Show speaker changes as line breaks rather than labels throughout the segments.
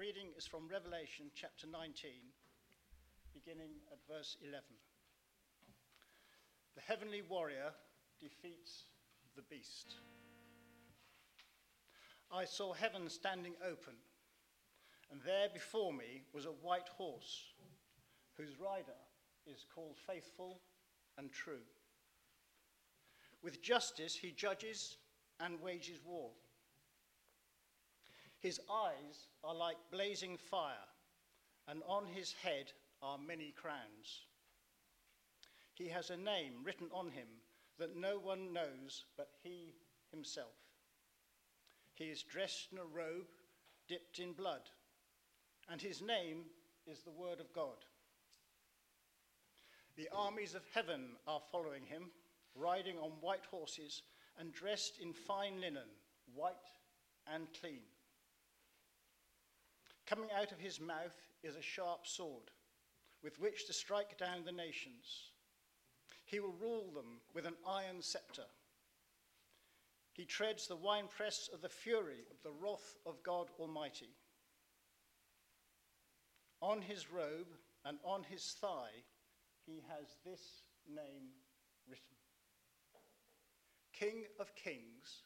reading is from Revelation chapter 19, beginning at verse 11. The heavenly warrior defeats the beast. I saw heaven standing open, and there before me was a white horse, whose rider is called Faithful and True. With justice he judges and wages war. His eyes are like blazing fire, and on his head are many crowns. He has a name written on him that no one knows but he himself. He is dressed in a robe dipped in blood, and his name is the Word of God. The armies of heaven are following him, riding on white horses and dressed in fine linen, white and clean. Coming out of his mouth is a sharp sword, with which to strike down the nations. He will rule them with an iron scepter. He treads the winepress of the fury of the wrath of God Almighty. On his robe and on his thigh, he has this name written King of Kings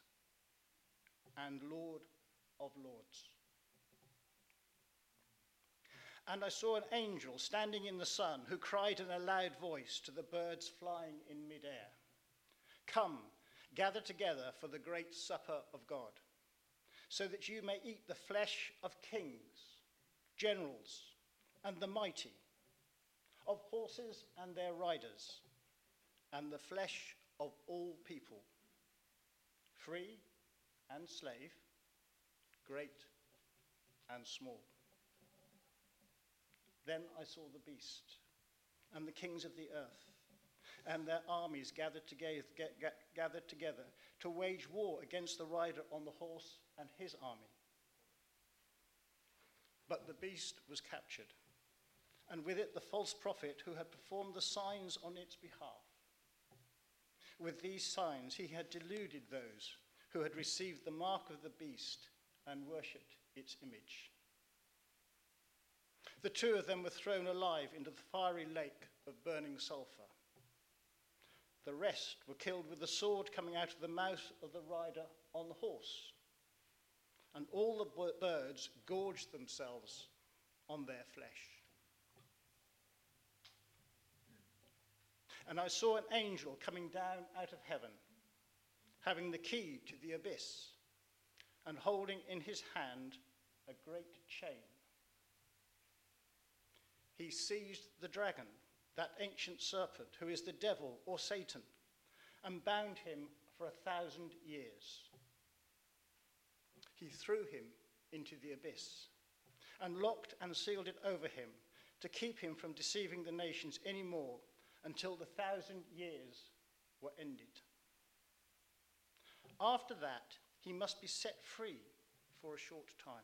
and Lord of Lords. And I saw an angel standing in the sun who cried in a loud voice to the birds flying in midair Come, gather together for the great supper of God, so that you may eat the flesh of kings, generals, and the mighty, of horses and their riders, and the flesh of all people, free and slave, great and small. Then I saw the beast and the kings of the earth and their armies gathered together, get, get, gathered together to wage war against the rider on the horse and his army. But the beast was captured, and with it the false prophet who had performed the signs on its behalf. With these signs, he had deluded those who had received the mark of the beast and worshipped its image. The two of them were thrown alive into the fiery lake of burning sulfur. The rest were killed with the sword coming out of the mouth of the rider on the horse. And all the birds gorged themselves on their flesh. And I saw an angel coming down out of heaven, having the key to the abyss, and holding in his hand a great chain he seized the dragon, that ancient serpent, who is the devil or Satan, and bound him for a thousand years. He threw him into the abyss and locked and sealed it over him to keep him from deceiving the nations any more until the thousand years were ended. After that, he must be set free for a short time.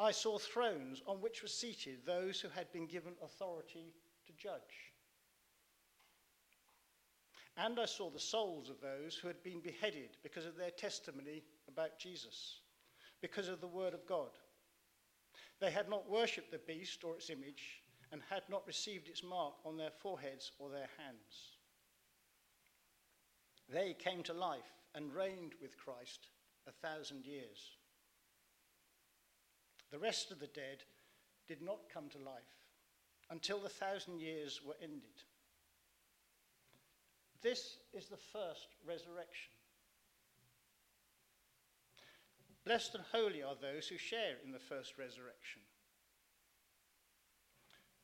I saw thrones on which were seated those who had been given authority to judge. And I saw the souls of those who had been beheaded because of their testimony about Jesus, because of the word of God. They had not worshipped the beast or its image and had not received its mark on their foreheads or their hands. They came to life and reigned with Christ a thousand years. The rest of the dead did not come to life until the thousand years were ended. This is the first resurrection. Blessed and holy are those who share in the first resurrection.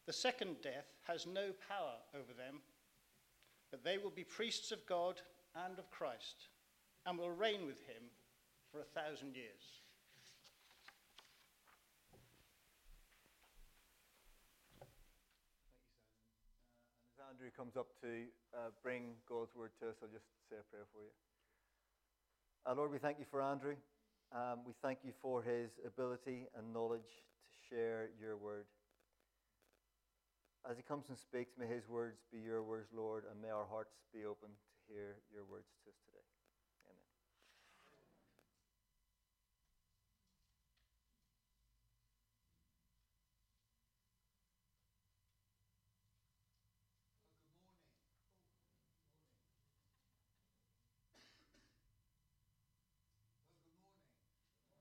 The second death has no power over them, but they will be priests of God and of Christ and will reign with him for a thousand years.
Andrew comes up to uh, bring God's word to us, I'll just say a prayer for you. Uh, Lord, we thank you for Andrew. Um, we thank you for his ability and knowledge to share your word. As he comes and speaks, may his words be your words, Lord, and may our hearts be open to hear your words to us today.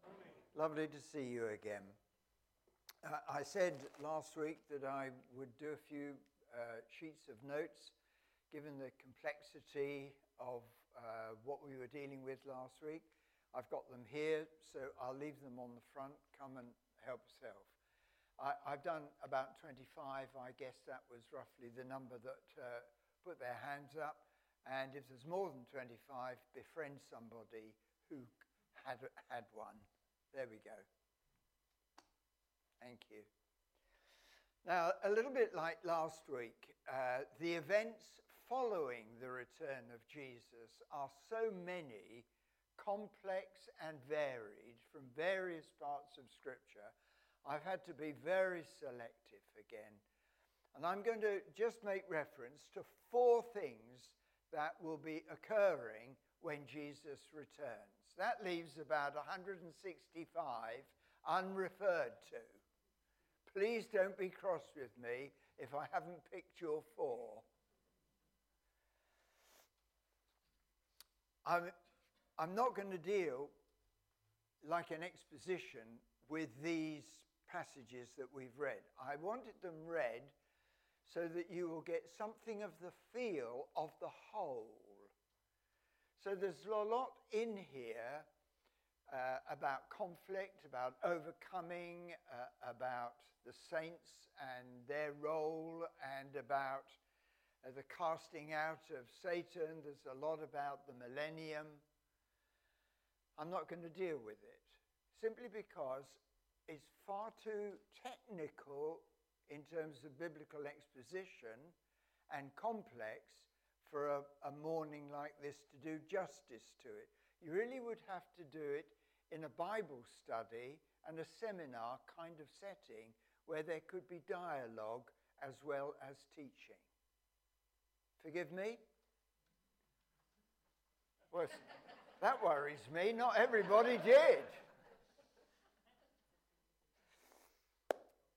Amen.
Lovely to see you again. Uh, I said last week that I would do a few uh, sheets of notes, given the complexity of uh, what we were dealing with last week. I've got them here, so I'll leave them on the front. Come and help yourself. I, have done about 25. I guess that was roughly the number that uh, put their hands up. And if there's more than 25, befriend somebody who had, had one. There we go. Thank you. Now, a little bit like last week, uh, the events following the return of Jesus are so many, complex and varied from various parts of Scripture, I've had to be very selective again. And I'm going to just make reference to four things that will be occurring when Jesus returns. That leaves about 165 unreferred to. Please don't be cross with me if I haven't picked your four. I'm, I'm not going to deal like an exposition with these passages that we've read. I wanted them read so that you will get something of the feel of the whole. So there's a lot in here uh, about conflict, about overcoming, uh, about the saints and their role, and about uh, the casting out of Satan. There's a lot about the millennium. I'm not going to deal with it simply because it's far too technical in terms of biblical exposition and complex for a, a morning like this to do justice to it. You really would have to do it in a Bible study and a seminar kind of setting where there could be dialogue as well as teaching. Forgive me? Well, that worries me. Not everybody did.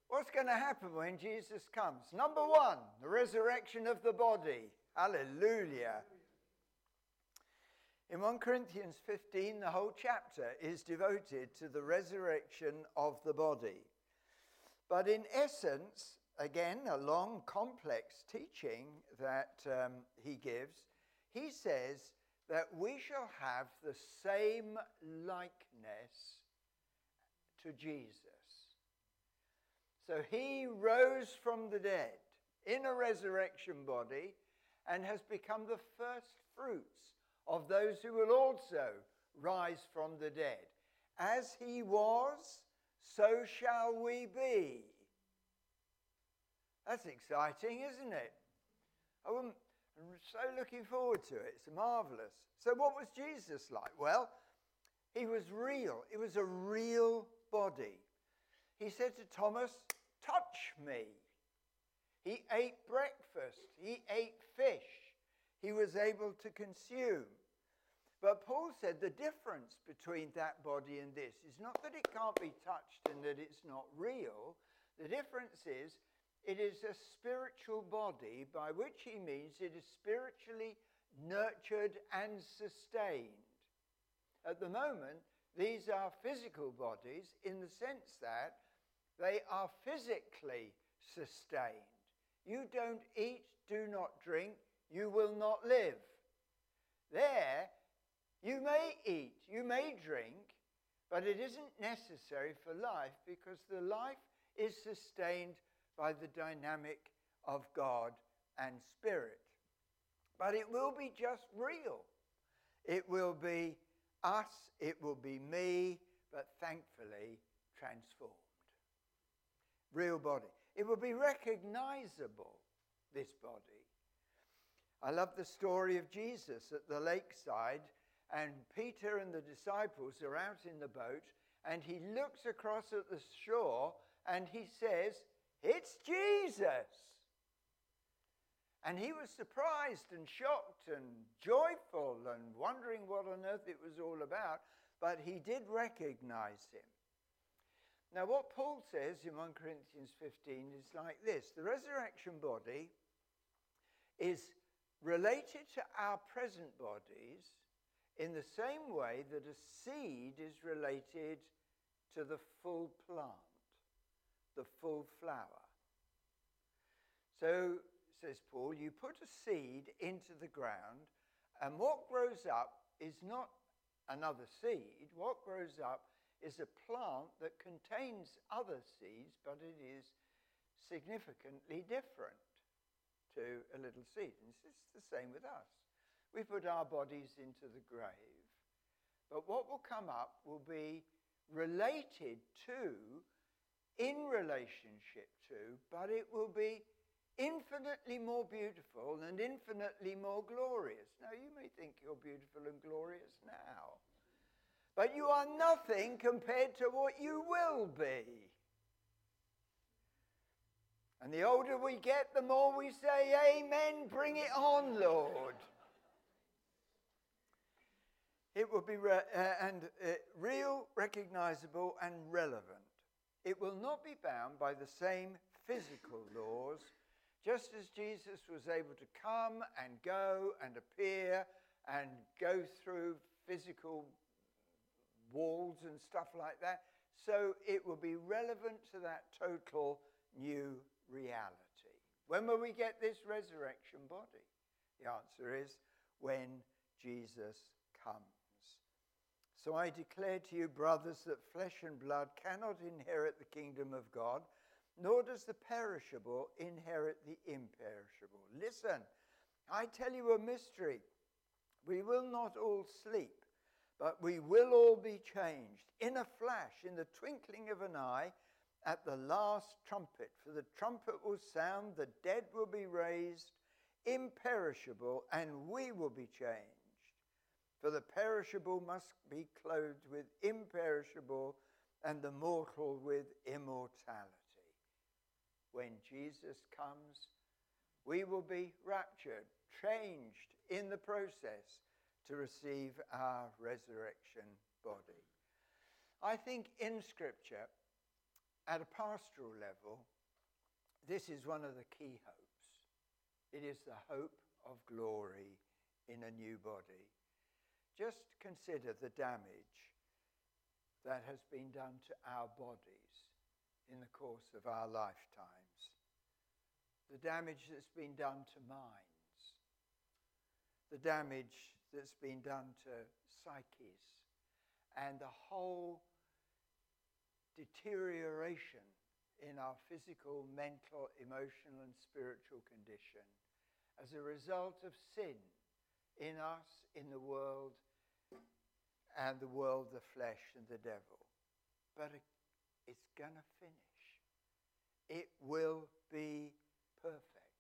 What's going to happen when Jesus comes? Number one, the resurrection of the body. Hallelujah. In 1 Corinthians 15, the whole chapter is devoted to the resurrection of the body. But in essence, again, a long, complex teaching that um, he gives, he says that we shall have the same likeness to Jesus. So he rose from the dead in a resurrection body and has become the first fruits of those who will also rise from the dead. As he was, so shall we be. That's exciting, isn't it? I'm so looking forward to it. It's marvelous. So, what was Jesus like? Well, he was real, it was a real body. He said to Thomas, Touch me. He ate breakfast, he ate fish, he was able to consume. But Paul said the difference between that body and this is not that it can't be touched and that it's not real. The difference is it is a spiritual body, by which he means it is spiritually nurtured and sustained. At the moment, these are physical bodies in the sense that they are physically sustained. You don't eat, do not drink, you will not live. There, you may eat, you may drink, but it isn't necessary for life because the life is sustained by the dynamic of God and Spirit. But it will be just real. It will be us, it will be me, but thankfully transformed. Real body. It would be recognizable, this body. I love the story of Jesus at the lakeside, and Peter and the disciples are out in the boat, and he looks across at the shore and he says, It's Jesus. And he was surprised and shocked and joyful and wondering what on earth it was all about, but he did recognize him. Now, what Paul says in 1 Corinthians 15 is like this the resurrection body is related to our present bodies in the same way that a seed is related to the full plant, the full flower. So, says Paul, you put a seed into the ground, and what grows up is not another seed. What grows up is a plant that contains other seeds, but it is significantly different to a little seed. And it's the same with us. We put our bodies into the grave, but what will come up will be related to, in relationship to, but it will be infinitely more beautiful and infinitely more glorious. Now, you may think you're beautiful and glorious now, but you are nothing compared to what you will be. And the older we get, the more we say, Amen, bring it on, Lord. It will be re- uh, and uh, real, recognizable, and relevant. It will not be bound by the same physical laws just as Jesus was able to come and go and appear and go through physical walls and stuff like that, so it will be relevant to that total new reality. When will we get this resurrection body? The answer is when Jesus comes. So I declare to you, brothers, that flesh and blood cannot inherit the kingdom of God nor does the perishable inherit the imperishable. Listen, I tell you a mystery. We will not all sleep, but we will all be changed in a flash, in the twinkling of an eye, at the last trumpet. For the trumpet will sound, the dead will be raised, imperishable, and we will be changed. For the perishable must be clothed with imperishable, and the mortal with immortality when Jesus comes, we will be raptured, changed in the process to receive our resurrection body. I think in Scripture, at a pastoral level, this is one of the key hopes. It is the hope of glory in a new body. Just consider the damage that has been done to our bodies in the course of our lifetimes. The damage that's been done to minds, the damage that's been done to psyches, and the whole deterioration in our physical, mental, emotional, and spiritual condition as a result of sin in us, in the world, and the world, the flesh, and the devil. But it's going to finish. It will be perfect.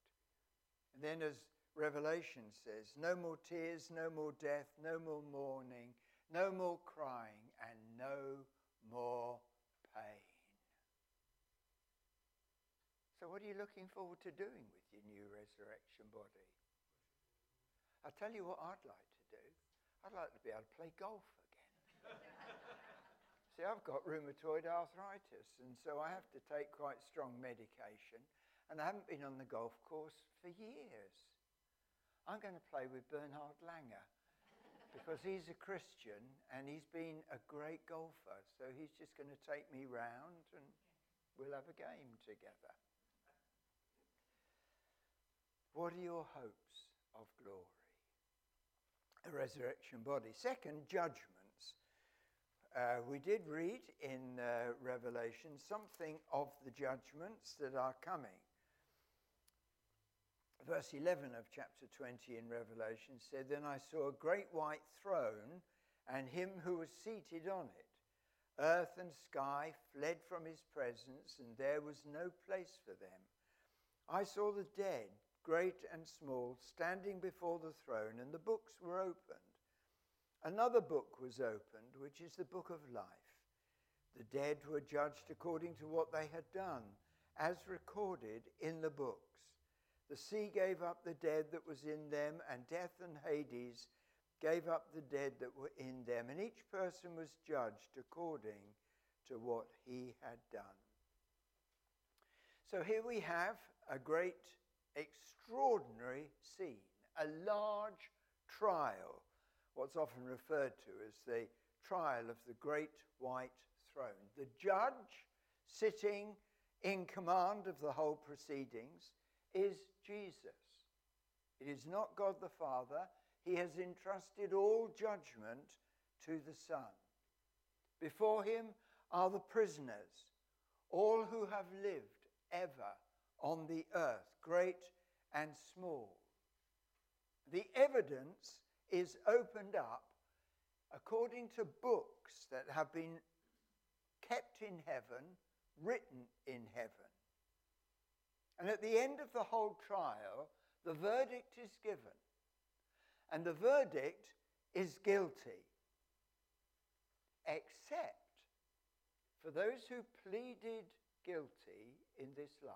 And then, as Revelation says, no more tears, no more death, no more mourning, no more crying, and no more pain. So, what are you looking forward to doing with your new resurrection body? I'll tell you what I'd like to do. I'd like to be able to play golf again. See, I've got rheumatoid arthritis, and so I have to take quite strong medication, and I haven't been on the golf course for years. I'm going to play with Bernhard Langer because he's a Christian and he's been a great golfer, so he's just going to take me round and we'll have a game together. What are your hopes of glory? A resurrection body. Second, judgments. Uh, we did read in uh, Revelation something of the judgments that are coming. Verse 11 of chapter 20 in Revelation said, Then I saw a great white throne and him who was seated on it. Earth and sky fled from his presence, and there was no place for them. I saw the dead, great and small, standing before the throne, and the books were opened. Another book was opened, which is the book of life. The dead were judged according to what they had done, as recorded in the books. The sea gave up the dead that was in them, and death and Hades gave up the dead that were in them, and each person was judged according to what he had done. So here we have a great, extraordinary scene, a large trial what's often referred to as the trial of the great white throne. The judge sitting in command of the whole proceedings is Jesus. It is not God the Father. He has entrusted all judgment to the Son. Before him are the prisoners, all who have lived ever on the earth, great and small. The evidence is opened up according to books that have been kept in heaven, written in heaven. And at the end of the whole trial, the verdict is given. And the verdict is guilty, except for those who pleaded guilty in this life.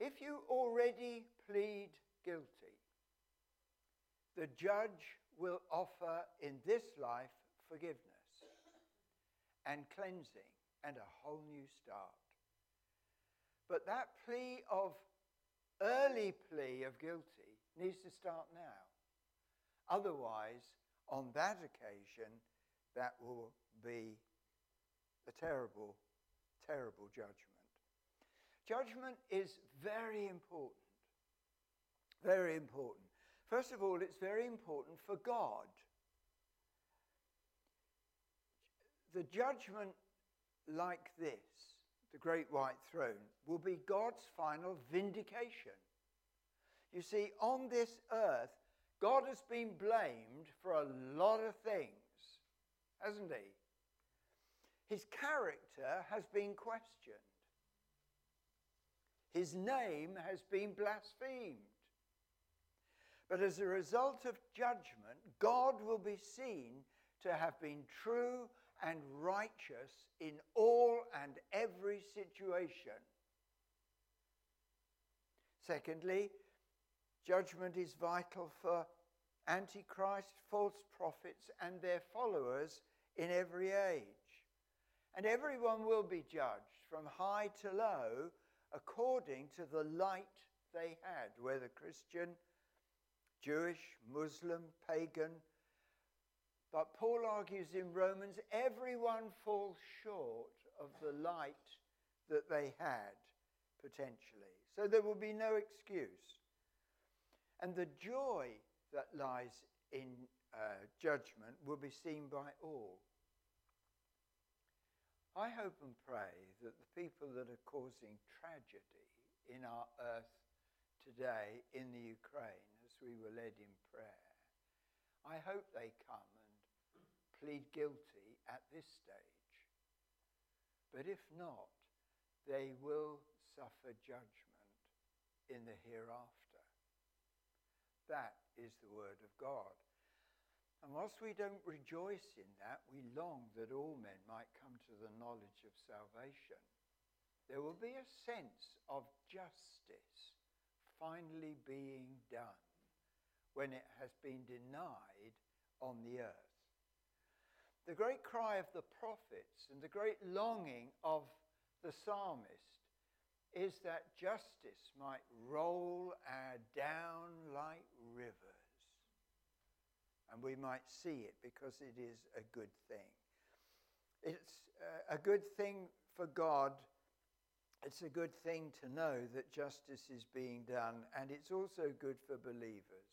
If you already plead guilty, the judge will offer in this life forgiveness and cleansing and a whole new start. But that plea of early plea of guilty needs to start now. Otherwise, on that occasion, that will be a terrible, terrible judgment. Judgment is very important. Very important. First of all, it's very important for God. The judgment like this, the great white throne, will be God's final vindication. You see, on this earth, God has been blamed for a lot of things, hasn't he? His character has been questioned. His name has been blasphemed. But as a result of judgment, God will be seen to have been true and righteous in all and every situation. Secondly, judgment is vital for Antichrist, false prophets, and their followers in every age. And everyone will be judged from high to low according to the light they had, whether Christian, Jewish, Muslim, pagan. But Paul argues in Romans everyone falls short of the light that they had potentially. So there will be no excuse. And the joy that lies in uh, judgment will be seen by all. I hope and pray that the people that are causing tragedy in our earth today in the Ukraine, as we were led in prayer, I hope they come plead guilty at this stage. But if not, they will suffer judgment in the hereafter. That is the word of God. And whilst we don't rejoice in that, we long that all men might come to the knowledge of salvation. There will be a sense of justice finally being done when it has been denied on the earth. The great cry of the prophets and the great longing of the psalmist is that justice might roll down like rivers and we might see it because it is a good thing. It's uh, a good thing for God. It's a good thing to know that justice is being done, and it's also good for believers.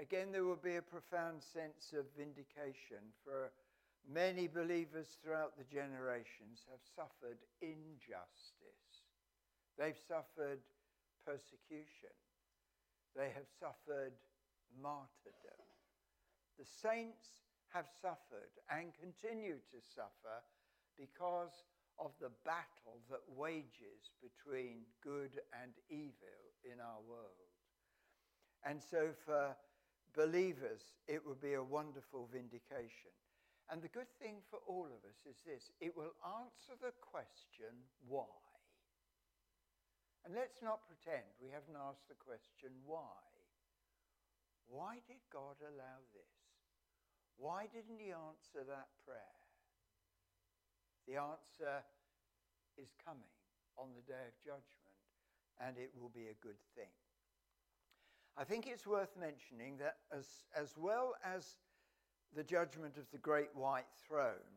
Again, there will be a profound sense of vindication for many believers throughout the generations have suffered injustice. They've suffered persecution. They have suffered martyrdom. The saints have suffered and continue to suffer because of the battle that wages between good and evil in our world. And so for believers, it would be a wonderful vindication. And the good thing for all of us is this it will answer the question, why? And let's not pretend we haven't asked the question, why? Why did God allow this? Why didn't he answer that prayer? The answer is coming on the day of judgment, and it will be a good thing. I think it's worth mentioning that as, as well as the judgment of the great white throne,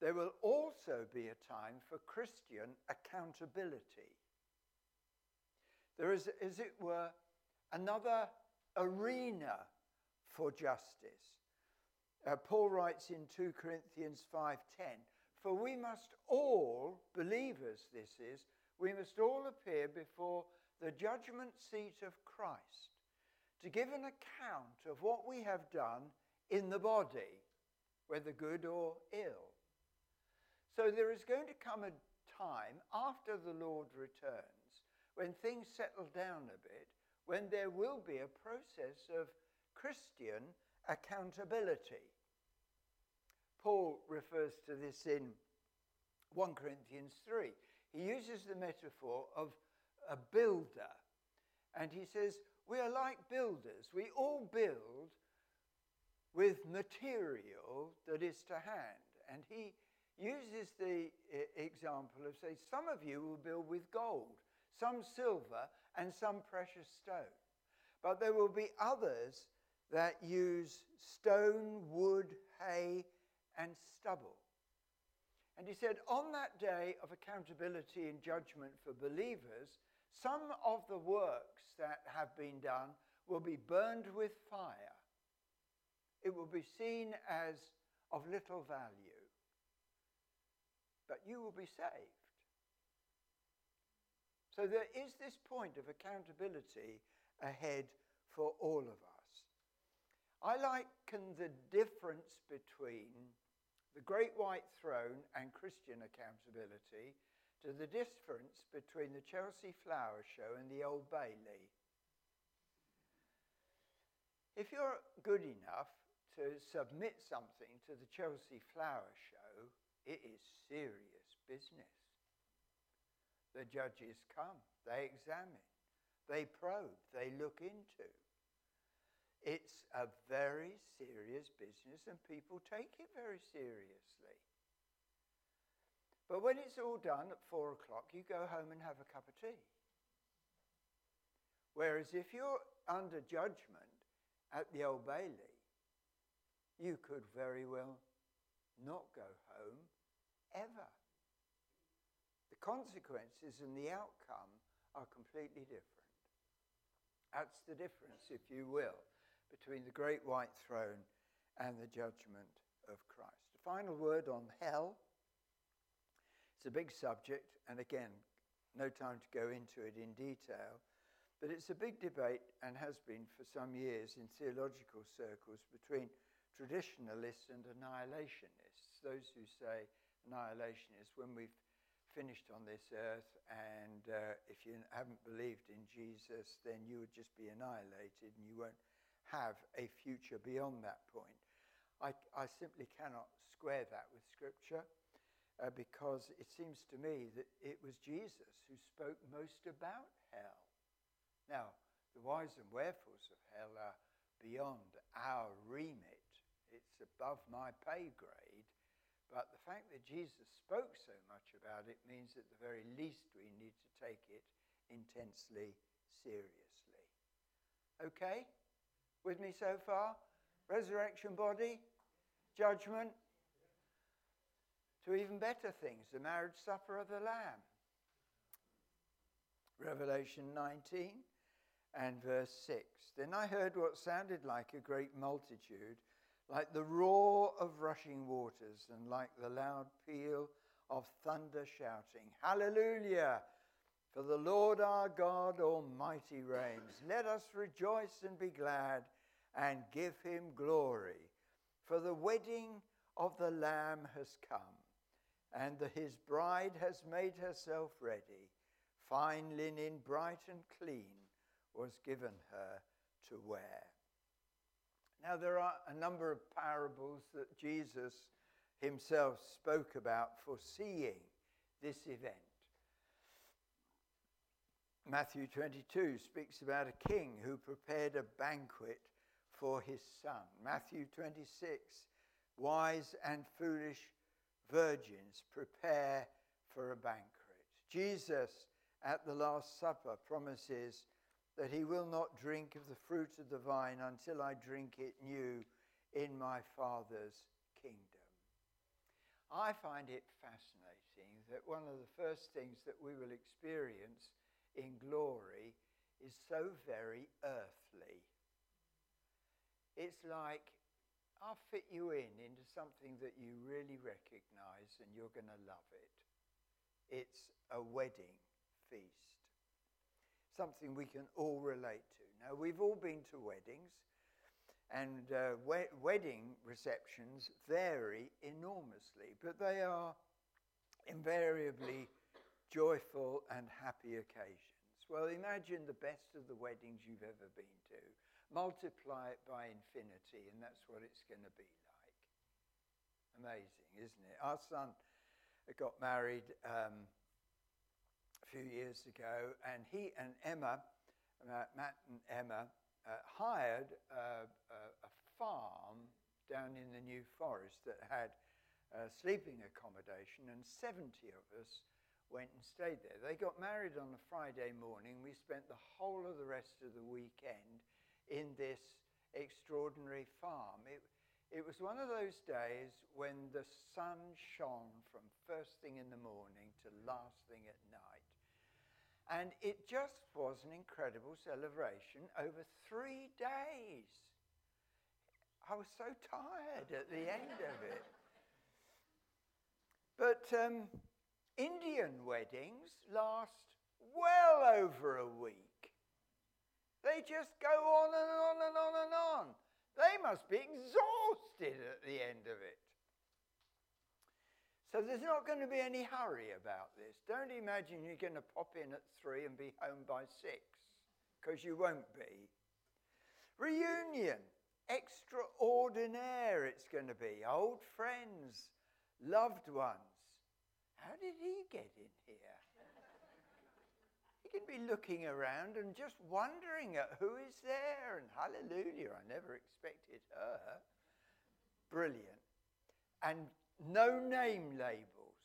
there will also be a time for Christian accountability. There is, as it were, another arena for justice. Uh, Paul writes in 2 Corinthians 5:10, "For we must all, believers this is, we must all appear before the judgment seat of Christ to give an account of what we have done in the body, whether good or ill. So there is going to come a time after the Lord returns when things settle down a bit, when there will be a process of Christian accountability. Paul refers to this in 1 Corinthians 3. He uses the metaphor of a builder, and he says, We are like builders. We all build with material that is to hand. And he uses the example of, say, some of you will build with gold, some silver, and some precious stone. But there will be others that use stone, wood, hay, and stubble. And he said, on that day of accountability and judgment for believers, some of the works that have been done will be burned with fire. It will be seen as of little value. But you will be saved. So there is this point of accountability ahead for all of us. I liken the difference between the Great White Throne and Christian accountability to the difference between the Chelsea Flower Show and the Old Bailey. If you're good enough to submit something to the Chelsea Flower Show, it is serious business. The judges come, they examine, they probe, they look into. It's a very serious business, and people take it very seriously. But when it's all done at four o'clock, you go home and have a cup of tea. Whereas if you're under judgment at the Old Bailey, you could very well not go home ever. The consequences and the outcome are completely different. That's the difference, if you will between the great white throne and the judgment of Christ. A final word on hell. It's a big subject, and again, no time to go into it in detail, but it's a big debate and has been for some years in theological circles between traditionalists and annihilationists. Those who say annihilation is when we've finished on this earth, and uh, if you haven't believed in Jesus, then you would just be annihilated and you won't have a future beyond that point. I, I simply cannot square that with Scripture uh, because it seems to me that it was Jesus who spoke most about hell. Now, the whys and wherefores of hell are beyond our remit, it's above my pay grade. But the fact that Jesus spoke so much about it means at the very least we need to take it intensely seriously. Okay? With me so far? Resurrection body, judgment, to even better things, the marriage supper of the Lamb. Revelation 19 and verse 6. Then I heard what sounded like a great multitude, like the roar of rushing waters, and like the loud peal of thunder shouting, Hallelujah! For the Lord our God Almighty reigns. Let us rejoice and be glad and give him glory. For the wedding of the Lamb has come, and his bride has made herself ready. Fine linen, bright and clean, was given her to wear. Now, there are a number of parables that Jesus himself spoke about foreseeing this event. Matthew 22 speaks about a king who prepared a banquet for his son. Matthew 26 Wise and foolish virgins prepare for a banquet. Jesus at the Last Supper promises that he will not drink of the fruit of the vine until I drink it new in my Father's kingdom. I find it fascinating that one of the first things that we will experience in glory is so very earthly. It's like I'll fit you in into something that you really recognize and you're going to love it. It's a wedding feast, something we can all relate to. Now, we've all been to weddings. And uh, we- wedding receptions vary enormously, but they are invariably joyful and happy occasions. Well, imagine the best of the weddings you've ever been to. Multiply it by infinity, and that's what it's going to be like. Amazing, isn't it? Our son got married um, few years ago, and he and Emma, uh, Matt and Emma, uh, hired a, a, a, farm down in the New Forest that had uh, sleeping accommodation, and 70 of us went and stayed there. They got married on a Friday morning. We spent the whole of the rest of the weekend in this extraordinary farm. It, it was one of those days when the sun shone from first thing in the morning to last thing at night. And it just was an incredible celebration over three days. I was so tired at the end of it. But um, Indian weddings last well over a week. They just go on and on and on and on. They must be exhausted at the end of it. So there's not going to be any hurry about this. Don't imagine you're going to pop in at three and be home by six, because you won't be. Reunion, extraordinaire it's going to be. Old friends, loved ones. How did he get in here? he can be looking around and just wondering at who is there, and hallelujah, I never expected her. Brilliant. And no name labels.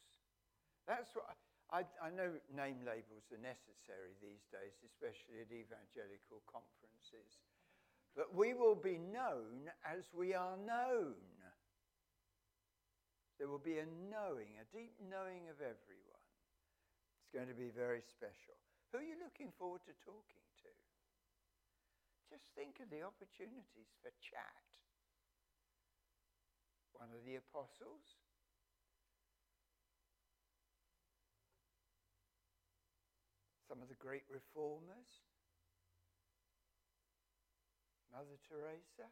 That's what I, I, know name labels are necessary these days, especially at evangelical conferences. But we will be known as we are known. There will be a knowing, a deep knowing of everyone. It's going to be very special. Who are you looking forward to talking to? Just think of the opportunities for chat one of the apostles. Some of the great reformers. Mother Teresa.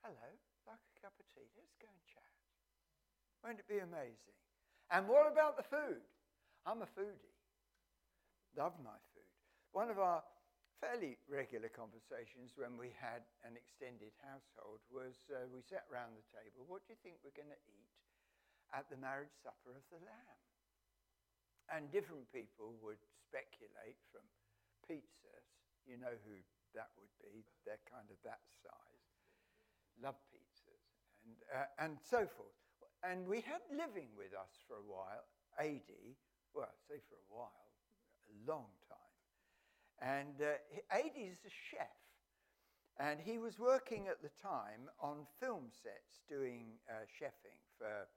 Hello, like a cup of tea. Let's go and chat. Won't it be amazing? And what about the food? I'm a foodie. Love my food. One of our fairly regular conversations when we had an extended household was uh, we sat round the table. What do you think we're going to eat at the marriage supper of the Lamb? And different people would speculate from pizzas. You know who that would be. They're kind of that size. Love pizzas and, uh, and so forth. And we had living with us for a while, Ady, well, say for a while, a long and uh, Ady's a chef. And he was working at the time on film sets doing uh, chefing for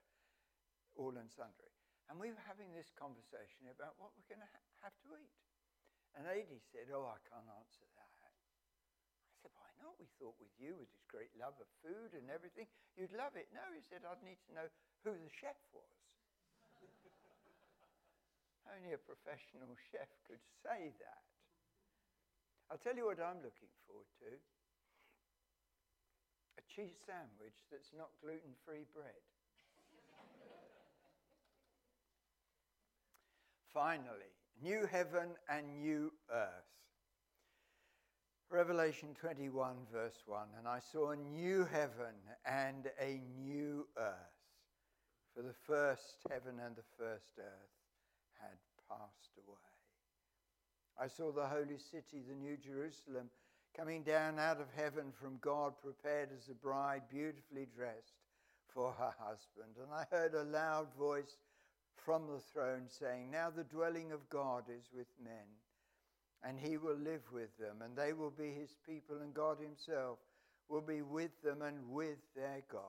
all and sundry. And we were having this conversation about what we're going to ha- have to eat. And Ady said, Oh, I can't answer that. I said, Why not? We thought with you, with this great love of food and everything, you'd love it. No, he said, I'd need to know who the chef was. Only a professional chef could say that. I'll tell you what I'm looking forward to a cheese sandwich that's not gluten free bread. Finally, new heaven and new earth. Revelation 21, verse 1 And I saw a new heaven and a new earth, for the first heaven and the first earth had passed away. I saw the holy city, the New Jerusalem, coming down out of heaven from God, prepared as a bride, beautifully dressed for her husband. And I heard a loud voice from the throne saying, Now the dwelling of God is with men, and he will live with them, and they will be his people, and God himself will be with them and with their God.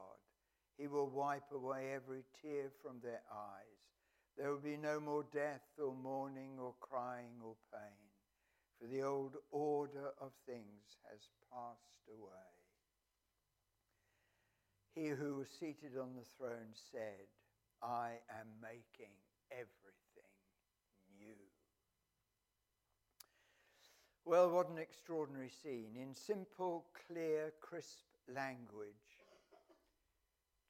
He will wipe away every tear from their eyes. There will be no more death or mourning or crying or pain, for the old order of things has passed away. He who was seated on the throne said, I am making everything new. Well, what an extraordinary scene. In simple, clear, crisp language,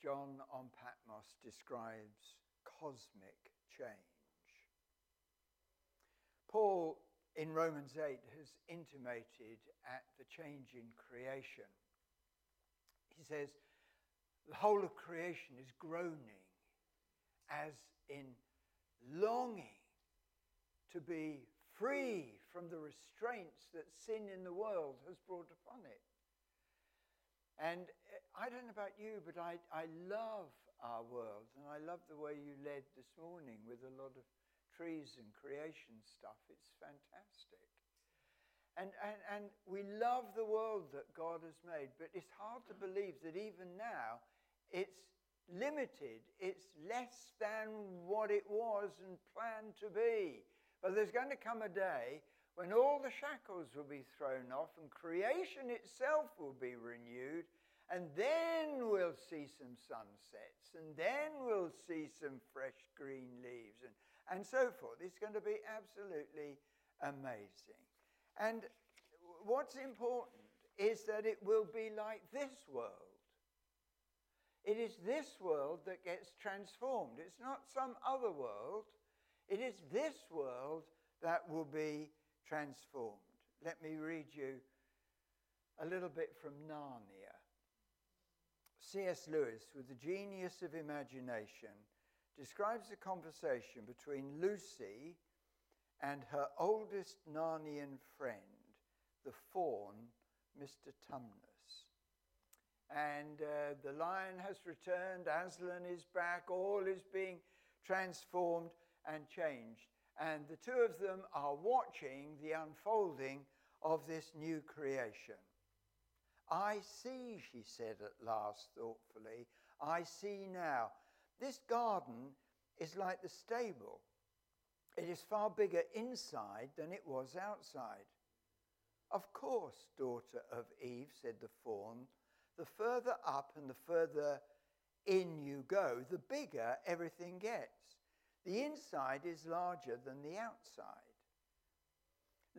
John on Patmos describes cosmic change. Paul in Romans 8 has intimated at the change in creation. He says, the whole of creation is groaning as in longing to be free from the restraints that sin in the world has brought upon it. And uh, I don't know about you, but I, I love our world, and I love the way you led this morning with a lot of trees and creation stuff. It's fantastic. And, and, and we love the world that God has made, but it's hard to believe that even now it's limited, it's less than what it was and planned to be. But there's going to come a day when all the shackles will be thrown off and creation itself will be renewed, and then we'll see some sunsets, and then we'll see some fresh green leaves, and, and so forth. It's going to be absolutely amazing. And what's important is that it will be like this world. It is this world that gets transformed. It's not some other world. It is this world that will be transformed. Let me read you a little bit from Narnia. C.S. Lewis, with the genius of imagination, describes a conversation between Lucy and her oldest Narnian friend, the faun, Mr. Tumnus. And uh, the lion has returned, Aslan is back, all is being transformed and changed and the two of them are watching the unfolding of this new creation. I see, she said at last thoughtfully, I see now. This garden is like the stable. It is far bigger inside than it was outside. Of course, daughter of Eve, said the faun, the further up and the further in you go, the bigger everything gets. The inside is larger than the outside.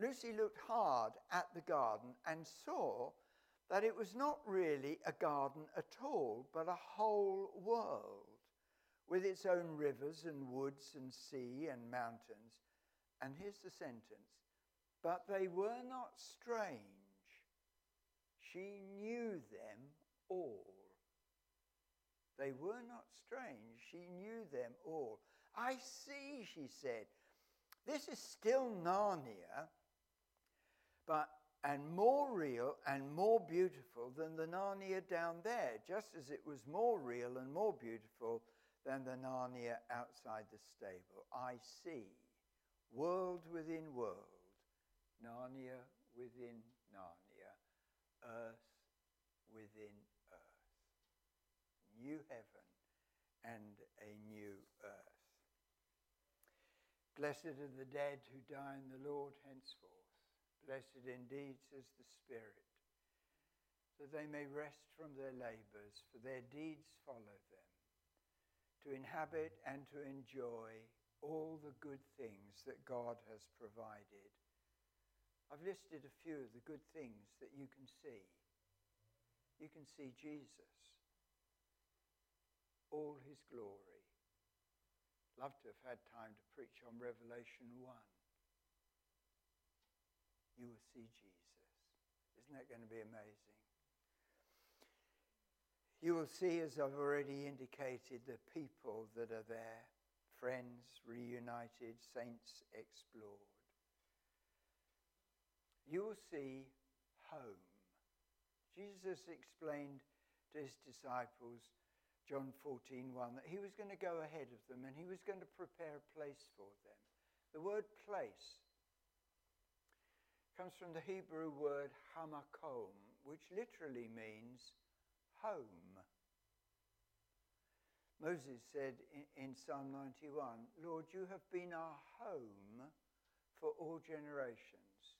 Lucy looked hard at the garden and saw that it was not really a garden at all, but a whole world with its own rivers and woods and sea and mountains. And here's the sentence But they were not strange. She knew them all. They were not strange. She knew them all. I see, she said. This is still Narnia, but and more real and more beautiful than the Narnia down there, just as it was more real and more beautiful than the Narnia outside the stable. I see world within world, Narnia within Narnia, earth within earth, new heaven and a new earth. Blessed are the dead who die in the Lord henceforth. Blessed indeed, says the Spirit, that they may rest from their labors, for their deeds follow them, to inhabit and to enjoy all the good things that God has provided. I've listed a few of the good things that you can see. You can see Jesus, all his glory Love to have had time to preach on Revelation 1. You will see Jesus. Isn't that going to be amazing? You will see, as I've already indicated, the people that are there friends reunited, saints explored. You will see home. Jesus explained to his disciples John 14, 1, that he was going to go ahead of them and he was going to prepare a place for them. The word place comes from the Hebrew word hamakom, which literally means home. Moses said in, in Psalm 91 Lord, you have been our home for all generations.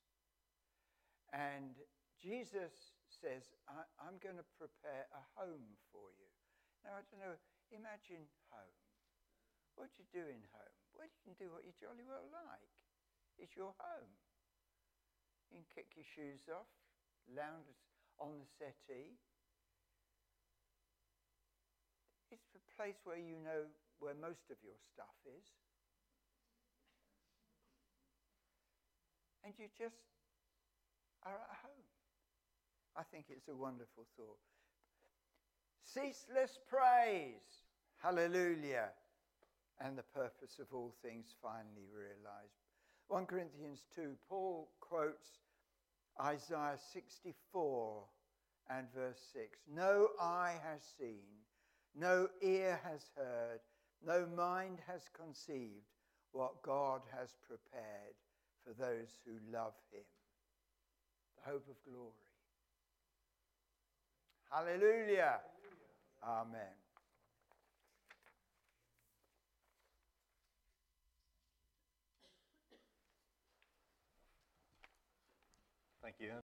And Jesus says, I, am going to prepare a home for you. Now, I don't know, imagine home. What do you do in home? Well, you can do what you jolly well like. It's your home. You can kick your shoes off, lounge on the settee. It's the place where you know where most of your stuff is. And you just are at home. I think it's a wonderful thought. Ceaseless praise. Hallelujah and the purpose of all things finally realized. 1 Corinthians 2, Paul quotes Isaiah 64 and verse 6 No eye has seen, no ear has heard, no mind has conceived what God has prepared for those who love him. The hope of glory. Hallelujah. Hallelujah. Amen.